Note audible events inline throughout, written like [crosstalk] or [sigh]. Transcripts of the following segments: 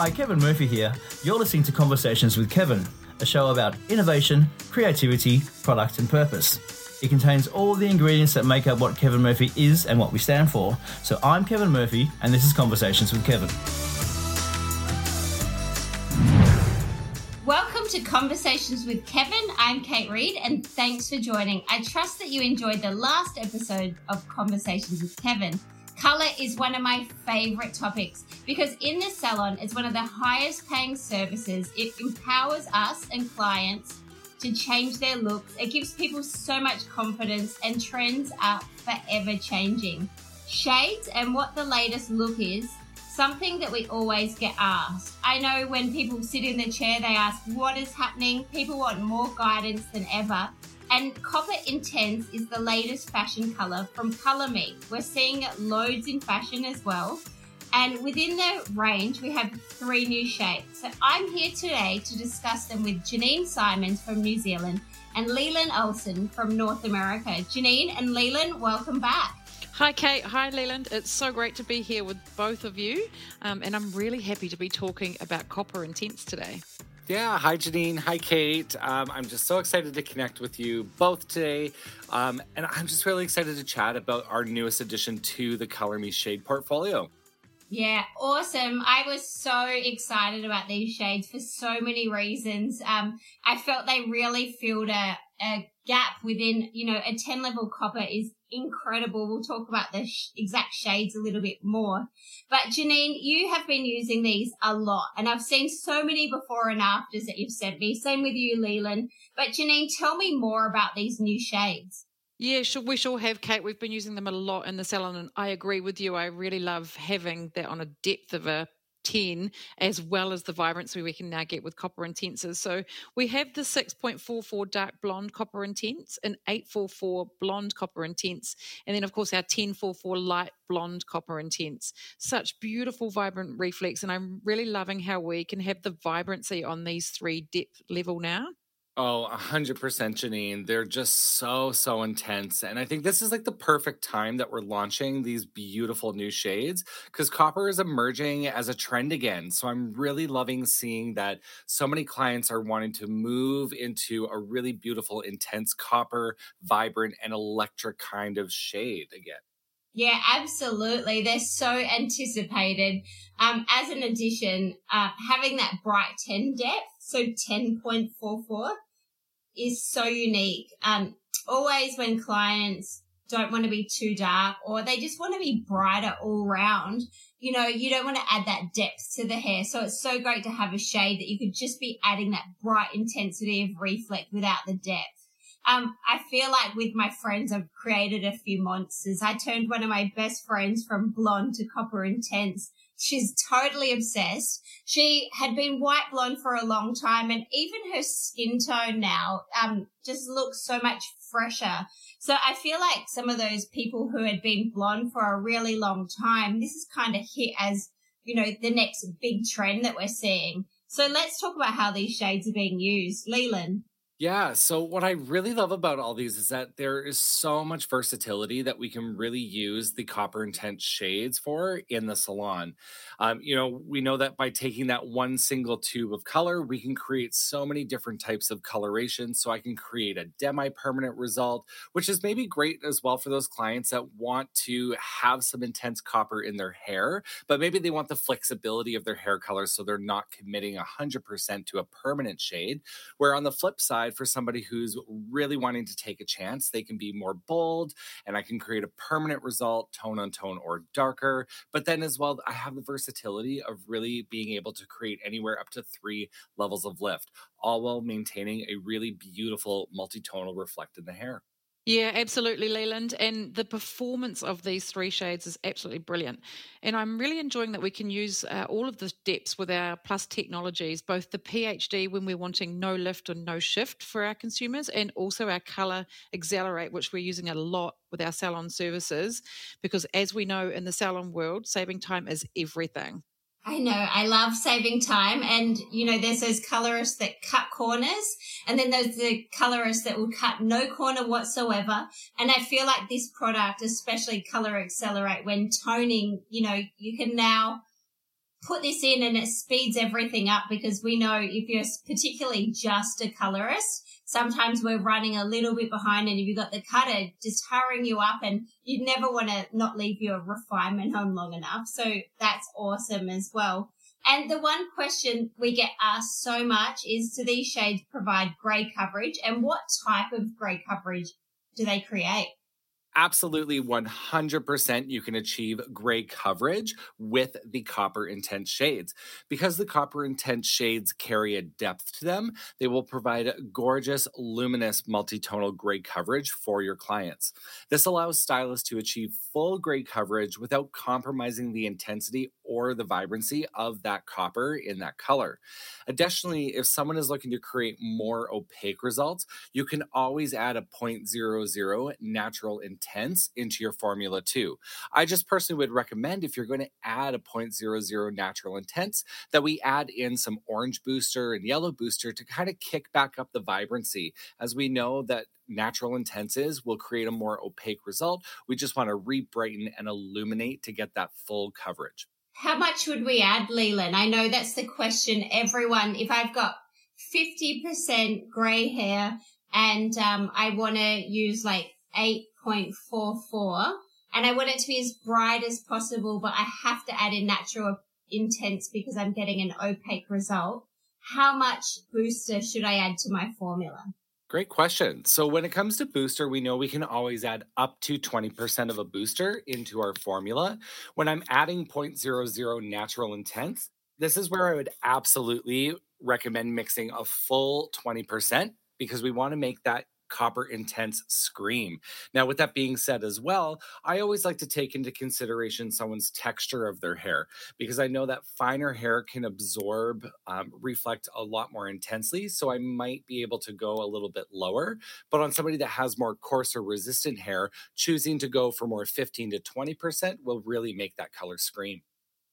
Hi, Kevin Murphy here. You're listening to Conversations with Kevin, a show about innovation, creativity, product, and purpose. It contains all the ingredients that make up what Kevin Murphy is and what we stand for. So I'm Kevin Murphy, and this is Conversations with Kevin. Welcome to Conversations with Kevin. I'm Kate Reed, and thanks for joining. I trust that you enjoyed the last episode of Conversations with Kevin. Color is one of my favorite topics because in the salon, it's one of the highest paying services. It empowers us and clients to change their looks. It gives people so much confidence, and trends are forever changing. Shades and what the latest look is something that we always get asked. I know when people sit in the chair, they ask, What is happening? People want more guidance than ever. And Copper Intense is the latest fashion color from Color Me. We're seeing loads in fashion as well. And within the range, we have three new shades. So I'm here today to discuss them with Janine Simons from New Zealand and Leland Olson from North America. Janine and Leland, welcome back. Hi, Kate. Hi, Leland. It's so great to be here with both of you. Um, and I'm really happy to be talking about Copper Intense today. Yeah, hi Janine, hi Kate. Um, I'm just so excited to connect with you both today. Um, and I'm just really excited to chat about our newest addition to the Color Me Shade portfolio. Yeah, awesome. I was so excited about these shades for so many reasons. Um, I felt they really filled a, a gap within, you know, a 10 level copper is incredible. We'll talk about the sh- exact shades a little bit more. But Janine, you have been using these a lot and I've seen so many before and afters that you've sent me. Same with you, Leland. But Janine, tell me more about these new shades. Yeah, sure, we sure have, Kate. We've been using them a lot in the salon, and I agree with you. I really love having that on a depth of a 10, as well as the vibrancy we can now get with copper intenses. So we have the 6.44 dark blonde copper intense, an 844 blonde copper intense, and then, of course, our 1044 light blonde copper intense. Such beautiful, vibrant reflex, and I'm really loving how we can have the vibrancy on these three depth level now. Oh, 100% Janine. They're just so, so intense. And I think this is like the perfect time that we're launching these beautiful new shades because copper is emerging as a trend again. So I'm really loving seeing that so many clients are wanting to move into a really beautiful, intense copper, vibrant, and electric kind of shade again. Yeah, absolutely. They're so anticipated. Um, as an addition, uh, having that bright 10 depth, so 10.44 is so unique. Um, always when clients don't want to be too dark or they just want to be brighter all round, you know, you don't want to add that depth to the hair. So it's so great to have a shade that you could just be adding that bright intensity of reflect without the depth. Um, I feel like with my friends, I've created a few monsters. I turned one of my best friends from blonde to copper intense She's totally obsessed. She had been white blonde for a long time and even her skin tone now, um, just looks so much fresher. So I feel like some of those people who had been blonde for a really long time, this is kind of hit as, you know, the next big trend that we're seeing. So let's talk about how these shades are being used. Leland. Yeah. So, what I really love about all these is that there is so much versatility that we can really use the copper intense shades for in the salon. Um, you know, we know that by taking that one single tube of color, we can create so many different types of coloration. So, I can create a demi permanent result, which is maybe great as well for those clients that want to have some intense copper in their hair, but maybe they want the flexibility of their hair color so they're not committing 100% to a permanent shade. Where on the flip side, for somebody who's really wanting to take a chance. They can be more bold and I can create a permanent result, tone on tone or darker. But then as well, I have the versatility of really being able to create anywhere up to three levels of lift, all while maintaining a really beautiful multi-tonal reflect in the hair. Yeah, absolutely, Leland. And the performance of these three shades is absolutely brilliant. And I'm really enjoying that we can use uh, all of the depths with our plus technologies, both the PhD when we're wanting no lift or no shift for our consumers, and also our color accelerate, which we're using a lot with our salon services. Because as we know in the salon world, saving time is everything. I know. I love saving time. And, you know, there's those colorists that cut corners and then there's the colorists that will cut no corner whatsoever. And I feel like this product, especially Color Accelerate, when toning, you know, you can now put this in and it speeds everything up because we know if you're particularly just a colorist, sometimes we're running a little bit behind and if you've got the cutter just hurrying you up and you never want to not leave your refinement on long enough. So that's awesome as well. And the one question we get asked so much is do these shades provide grey coverage and what type of grey coverage do they create? Absolutely 100% you can achieve gray coverage with the copper intense shades. Because the copper intense shades carry a depth to them, they will provide gorgeous, luminous, multitonal gray coverage for your clients. This allows stylists to achieve full gray coverage without compromising the intensity or the vibrancy of that copper in that color. Additionally, if someone is looking to create more opaque results, you can always add a 0.00 natural intense into your formula too. I just personally would recommend if you're going to add a 0.00 natural intense that we add in some orange booster and yellow booster to kind of kick back up the vibrancy as we know that natural intenses will create a more opaque result. We just want to re-brighten and illuminate to get that full coverage. How much would we add, Leland? I know that's the question everyone, if I've got 50% grey hair and um, I want to use like 8.44 and I want it to be as bright as possible, but I have to add in natural intense because I'm getting an opaque result. How much booster should I add to my formula? Great question. So, when it comes to booster, we know we can always add up to 20% of a booster into our formula. When I'm adding 0.00 natural intense, this is where I would absolutely recommend mixing a full 20% because we want to make that copper intense scream. Now, with that being said, as well, I always like to take into consideration someone's texture of their hair because I know that finer hair can absorb, um, reflect a lot more intensely. So I might be able to go a little bit lower. But on somebody that has more coarser resistant hair, choosing to go for more 15 to 20% will really make that color scream.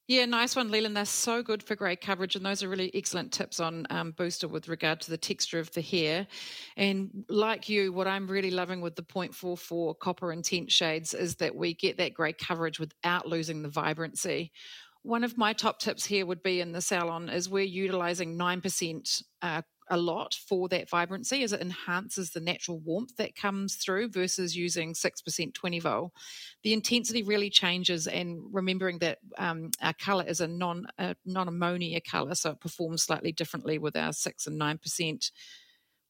Yeah, nice one, Leland. They're so good for great coverage, and those are really excellent tips on um, Booster with regard to the texture of the hair. And like you, what I'm really loving with the 0.44 copper intense shades is that we get that great coverage without losing the vibrancy. One of my top tips here would be in the salon is we're utilizing 9% uh, a lot for that vibrancy as it enhances the natural warmth that comes through versus using 6% 20 vol. The intensity really changes, and remembering that um, our color is a non a non ammonia color, so it performs slightly differently with our 6 and 9%.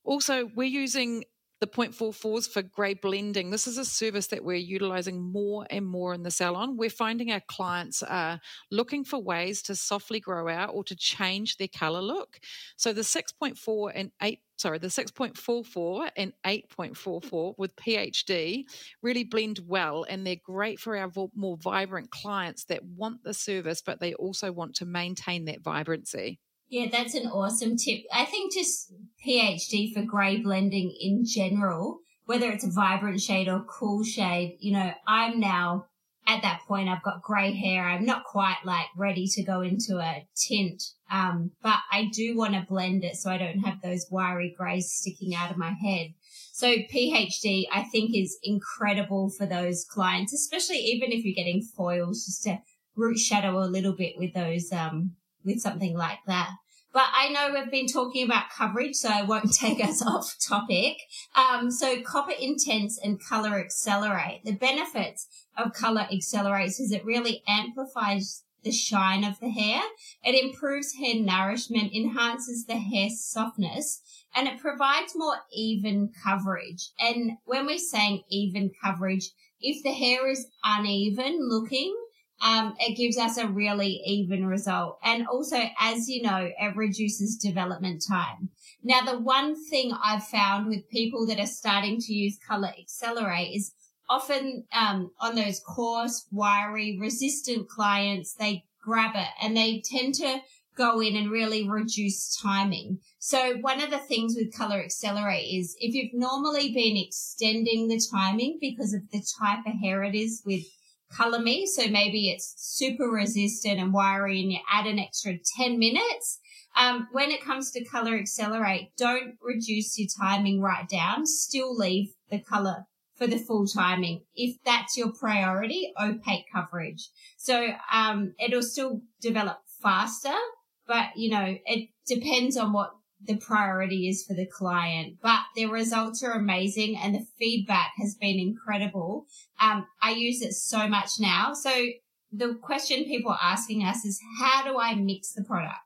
Also, we're using the 0.44s for grey blending. This is a service that we're utilizing more and more in the salon. We're finding our clients are looking for ways to softly grow out or to change their color look. So the 6.4 and 8 sorry, the 6.44 and 8.44 with PhD really blend well and they're great for our more vibrant clients that want the service but they also want to maintain that vibrancy. Yeah, that's an awesome tip. I think just PhD for grey blending in general, whether it's a vibrant shade or cool shade, you know, I'm now at that point. I've got grey hair. I'm not quite like ready to go into a tint. Um, but I do want to blend it so I don't have those wiry greys sticking out of my head. So PhD, I think is incredible for those clients, especially even if you're getting foils just to root shadow a little bit with those, um, with something like that. But I know we've been talking about coverage, so I won't [laughs] take us off topic. Um, so copper intense and color accelerate. The benefits of color accelerates is it really amplifies the shine of the hair. It improves hair nourishment, enhances the hair softness, and it provides more even coverage. And when we're saying even coverage, if the hair is uneven looking, um, it gives us a really even result. And also, as you know, it reduces development time. Now, the one thing I've found with people that are starting to use color accelerate is often um, on those coarse, wiry, resistant clients, they grab it and they tend to go in and really reduce timing. So one of the things with color accelerate is if you've normally been extending the timing because of the type of hair it is with color me. So maybe it's super resistant and wiry and you add an extra 10 minutes. Um, when it comes to color accelerate, don't reduce your timing right down. Still leave the color for the full timing. If that's your priority, opaque coverage. So, um, it'll still develop faster, but you know, it depends on what the priority is for the client. But the results are amazing and the feedback has been incredible. Um, I use it so much now. So the question people are asking us is how do I mix the product?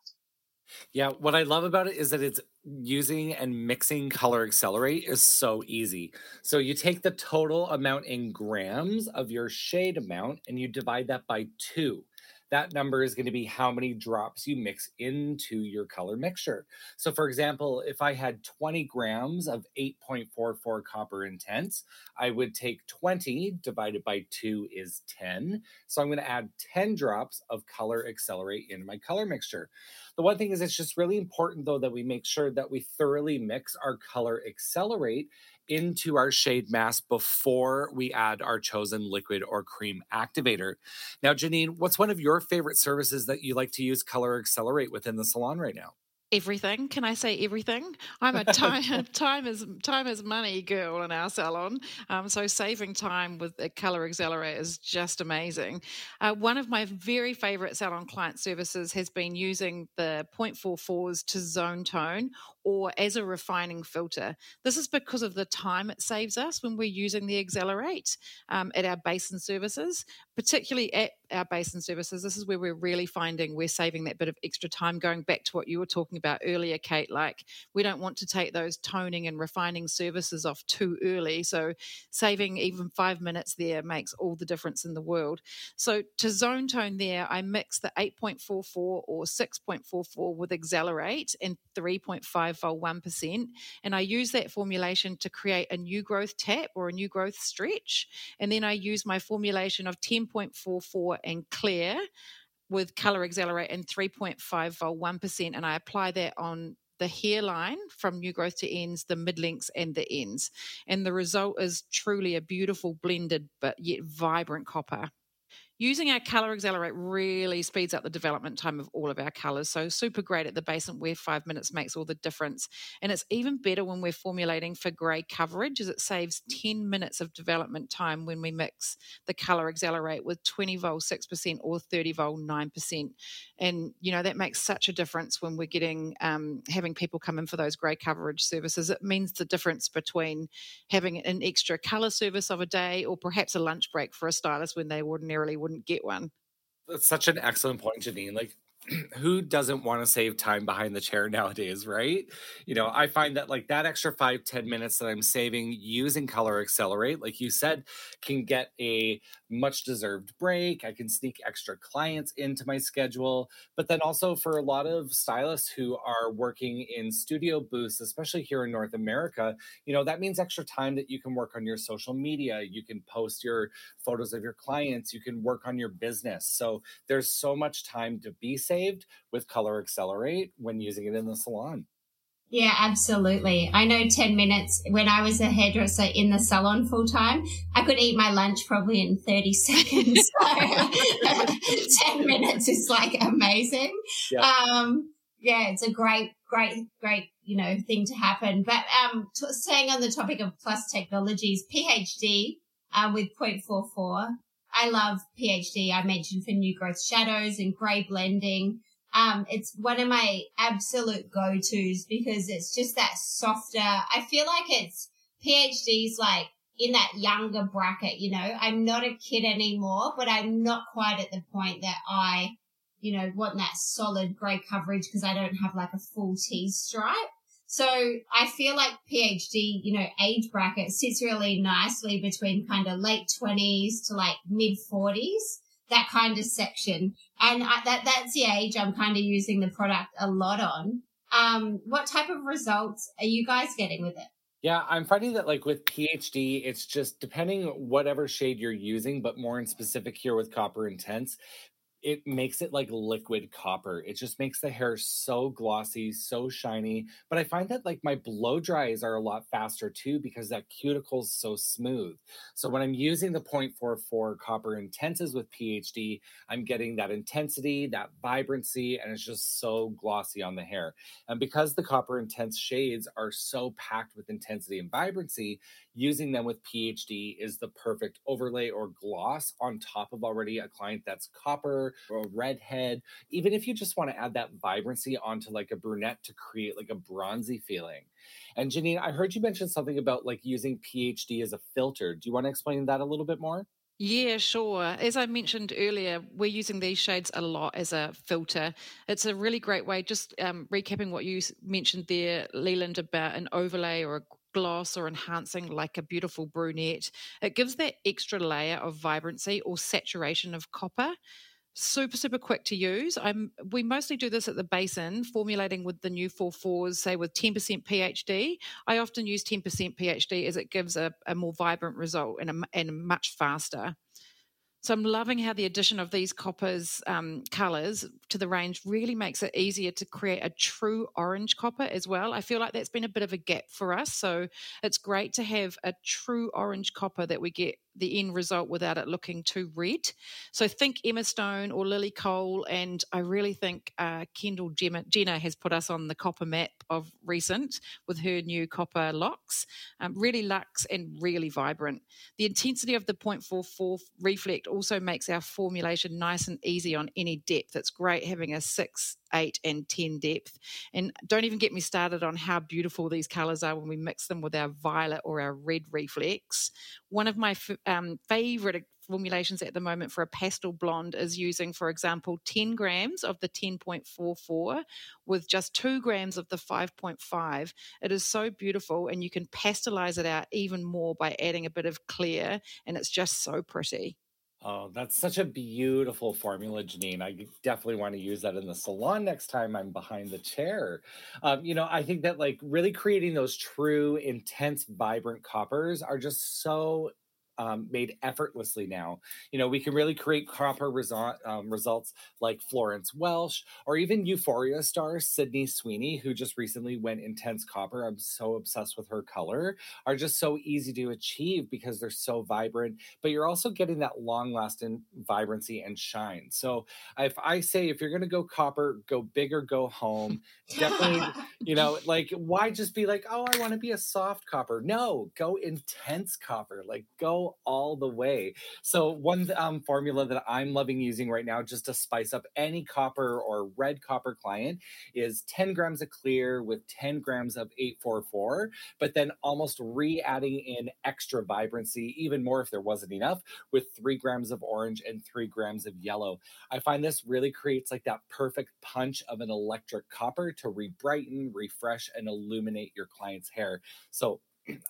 Yeah, what I love about it is that it's using and mixing color accelerate is so easy. So you take the total amount in grams of your shade amount and you divide that by two that number is going to be how many drops you mix into your color mixture. So, for example, if I had 20 grams of 8.44 copper intense, I would take 20 divided by 2 is 10. So, I'm going to add 10 drops of color accelerate in my color mixture. The one thing is, it's just really important though that we make sure that we thoroughly mix our color accelerate into our shade mask before we add our chosen liquid or cream activator. Now, Janine, what's one of your favorite services that you like to use Color Accelerate within the salon right now? everything. Can I say everything? I'm a time [laughs] [laughs] time is time is money girl in our salon. Um, so saving time with the Color Accelerate is just amazing. Uh, one of my very favorite salon client services has been using the 0.44s to zone tone or as a refining filter. This is because of the time it saves us when we're using the Accelerate um, at our basin services, particularly at our basin services. This is where we're really finding we're saving that bit of extra time. Going back to what you were talking about earlier, Kate, like we don't want to take those toning and refining services off too early. So saving even five minutes there makes all the difference in the world. So to zone tone there, I mix the 8.44 or 6.44 with Accelerate and 3.5 1%. And I use that formulation to create a new growth tap or a new growth stretch. And then I use my formulation of 10.44 and clear with color accelerate and 3.5 volt 1%. And I apply that on the hairline from new growth to ends, the mid lengths, and the ends. And the result is truly a beautiful blended but yet vibrant copper using our color accelerate really speeds up the development time of all of our colors. So super great at the basin where five minutes makes all the difference. And it's even better when we're formulating for gray coverage as it saves 10 minutes of development time when we mix the color accelerate with 20 vol 6% or 30 vol 9%. And, you know, that makes such a difference when we're getting, um, having people come in for those gray coverage services. It means the difference between having an extra color service of a day or perhaps a lunch break for a stylist when they ordinarily would wouldn't get one. That's such an excellent point, Janine. Like [clears throat] who doesn't want to save time behind the chair [laughs] nowadays right? You know i find that like that extra five ten minutes that i'm saving using color accelerate like you said can get a much deserved break i can sneak extra clients into my schedule but then also for a lot of stylists who are working in studio booths especially here in north america you know that means extra time that you can work on your social media you can post your photos of your clients you can work on your business. So there's so much time to be saved with Color Accelerate when using it in the salon. Yeah, absolutely. I know 10 minutes when I was a hairdresser in the salon full time, I could eat my lunch probably in 30 [laughs] seconds. [laughs] 10 minutes is like amazing. Yeah. Um, yeah, it's a great, great, great, you know, thing to happen. But, um, t- staying on the topic of plus technologies, PhD, uh, with 0.44 I love PhD. I mentioned for new growth shadows and gray blending. Um, it's one of my absolute go-tos because it's just that softer. I feel like it's PhD's like in that younger bracket, you know, I'm not a kid anymore, but I'm not quite at the point that I, you know, want that solid grey coverage because I don't have like a full T stripe. So I feel like PhD, you know, age bracket sits really nicely between kind of late twenties to like mid forties, that kind of section. And I, that, that's the age I'm kind of using the product a lot on. Um, what type of results are you guys getting with it? Yeah, I'm finding that like with PhD, it's just depending whatever shade you're using, but more in specific here with Copper Intense, it makes it like liquid copper. It just makes the hair so glossy, so shiny. But I find that like my blow dries are a lot faster too because that cuticle is so smooth. So when I'm using the 0.44 copper intenses with PhD, I'm getting that intensity, that vibrancy, and it's just so glossy on the hair. And because the copper intense shades are so packed with intensity and vibrancy, using them with PhD is the perfect overlay or gloss on top of already a client that's copper or redhead. Even if you just want to add that vibrancy onto like a brunette to create like a bronzy feeling. And Janine, I heard you mention something about like using PhD as a filter. Do you want to explain that a little bit more? Yeah, sure. As I mentioned earlier, we're using these shades a lot as a filter. It's a really great way, just um, recapping what you mentioned there, Leland, about an overlay or a gloss or enhancing like a beautiful brunette. It gives that extra layer of vibrancy or saturation of copper. Super super quick to use. I'm we mostly do this at the basin formulating with the new 44s say with 10% phd i often use 10% phd as it gives a, a more vibrant result and, a, and much faster so I'm loving how the addition of these coppers um, colors to the range really makes it easier to create a true orange copper as well. I feel like that's been a bit of a gap for us. So it's great to have a true orange copper that we get the end result without it looking too red. So think Emma Stone or Lily Cole, and I really think uh, Kendall Jenner has put us on the copper map of recent with her new copper locks. Um, really luxe and really vibrant. The intensity of the 0.44 reflect also makes our formulation nice and easy on any depth. It's great having a six 8 and 10 depth. And don't even get me started on how beautiful these colors are when we mix them with our violet or our red reflex. One of my f- um, favorite formulations at the moment for a pastel blonde is using, for example, 10 grams of the 10.44 with just 2 grams of the 5.5. It is so beautiful, and you can pastelize it out even more by adding a bit of clear, and it's just so pretty. Oh, that's such a beautiful formula, Janine. I definitely want to use that in the salon next time I'm behind the chair. Um, you know, I think that like really creating those true, intense, vibrant coppers are just so um, made effortlessly now. You know, we can really create copper result, um, results like Florence Welch or even Euphoria star Sydney Sweeney, who just recently went intense copper. I'm so obsessed with her color, are just so easy to achieve because they're so vibrant, but you're also getting that long lasting vibrancy and shine. So if I say, if you're going to go copper, go big or go home, definitely, [laughs] you know, like why just be like, oh, I want to be a soft copper? No, go intense copper, like go all the way. So one um, formula that I'm loving using right now, just to spice up any copper or red copper client, is 10 grams of clear with 10 grams of 844, but then almost re-adding in extra vibrancy, even more if there wasn't enough, with three grams of orange and three grams of yellow. I find this really creates like that perfect punch of an electric copper to re-brighten, refresh, and illuminate your client's hair. So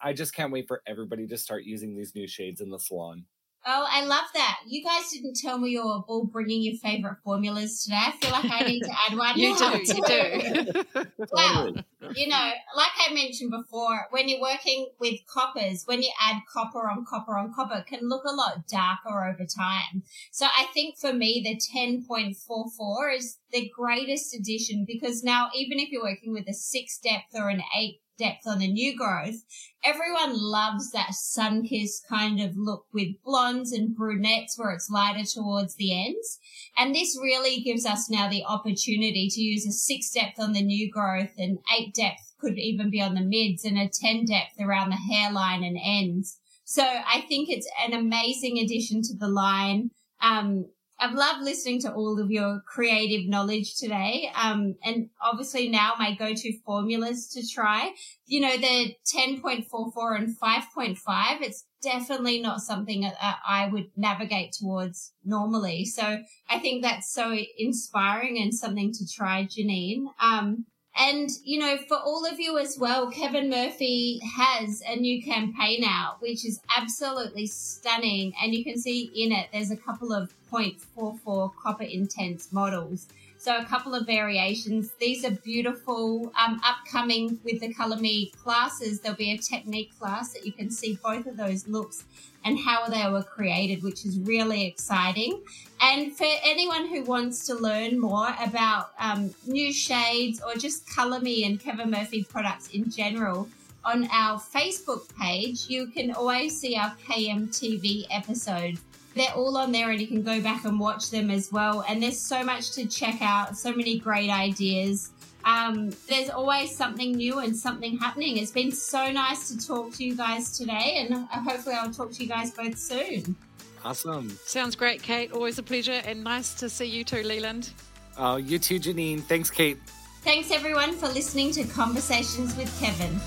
I just can't wait for everybody to start using these new shades in the salon. Oh, I love that. You guys didn't tell me you were all bringing your favorite formulas today. I feel like I need to add one. [laughs] you do, you do. [laughs] well, you know, like I mentioned before, when you're working with coppers, when you add copper on copper on copper, it can look a lot darker over time. So I think for me, the 10.44 is the greatest addition because now even if you're working with a six depth or an eight depth on the new growth. Everyone loves that sun kissed kind of look with blondes and brunettes where it's lighter towards the ends. And this really gives us now the opportunity to use a six depth on the new growth and eight depth could even be on the mids and a 10 depth around the hairline and ends. So I think it's an amazing addition to the line. Um, I've loved listening to all of your creative knowledge today. Um, and obviously now my go-to formulas to try, you know, the 10.44 and 5.5, it's definitely not something that I would navigate towards normally. So I think that's so inspiring and something to try, Janine. Um, and, you know, for all of you as well, Kevin Murphy has a new campaign out, which is absolutely stunning. And you can see in it, there's a couple of 0.44 copper intense models. So a couple of variations. These are beautiful. Um, upcoming with the Color Me classes, there'll be a technique class that you can see both of those looks and how they were created, which is really exciting. And for anyone who wants to learn more about um, new shades or just Color Me and Kevin Murphy products in general, on our Facebook page, you can always see our KMTV episode. They're all on there and you can go back and watch them as well. And there's so much to check out, so many great ideas. Um, there's always something new and something happening. It's been so nice to talk to you guys today, and hopefully, I'll talk to you guys both soon. Awesome. Sounds great, Kate. Always a pleasure, and nice to see you too, Leland. Oh, you too, Janine. Thanks, Kate. Thanks, everyone, for listening to Conversations with Kevin.